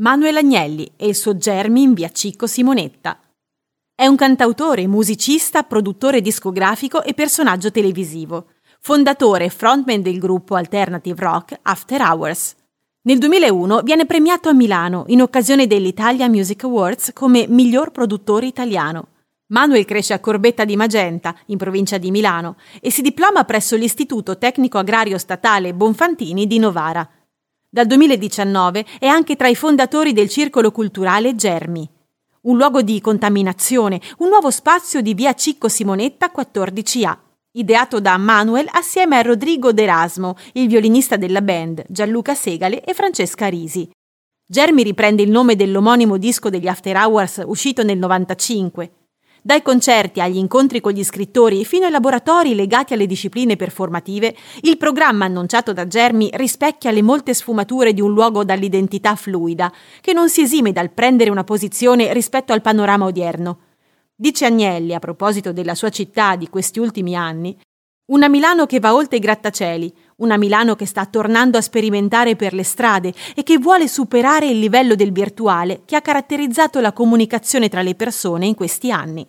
Manuel Agnelli e il suo Germi in via Cicco Simonetta. È un cantautore, musicista, produttore discografico e personaggio televisivo. Fondatore e frontman del gruppo alternative rock After Hours. Nel 2001 viene premiato a Milano in occasione dell'Italia Music Awards come miglior produttore italiano. Manuel cresce a Corbetta di Magenta, in provincia di Milano, e si diploma presso l'Istituto Tecnico Agrario Statale Bonfantini di Novara. Dal 2019 è anche tra i fondatori del Circolo Culturale Germi, un luogo di contaminazione, un nuovo spazio di via Cicco Simonetta 14A, ideato da Manuel assieme a Rodrigo D'Erasmo, il violinista della band, Gianluca Segale e Francesca Risi. Germi riprende il nome dell'omonimo disco degli After Hours uscito nel 95 dai concerti agli incontri con gli scrittori fino ai laboratori legati alle discipline performative, il programma annunciato da Germi rispecchia le molte sfumature di un luogo dall'identità fluida, che non si esime dal prendere una posizione rispetto al panorama odierno. Dice Agnelli, a proposito della sua città di questi ultimi anni, una Milano che va oltre i grattacieli, una Milano che sta tornando a sperimentare per le strade e che vuole superare il livello del virtuale che ha caratterizzato la comunicazione tra le persone in questi anni.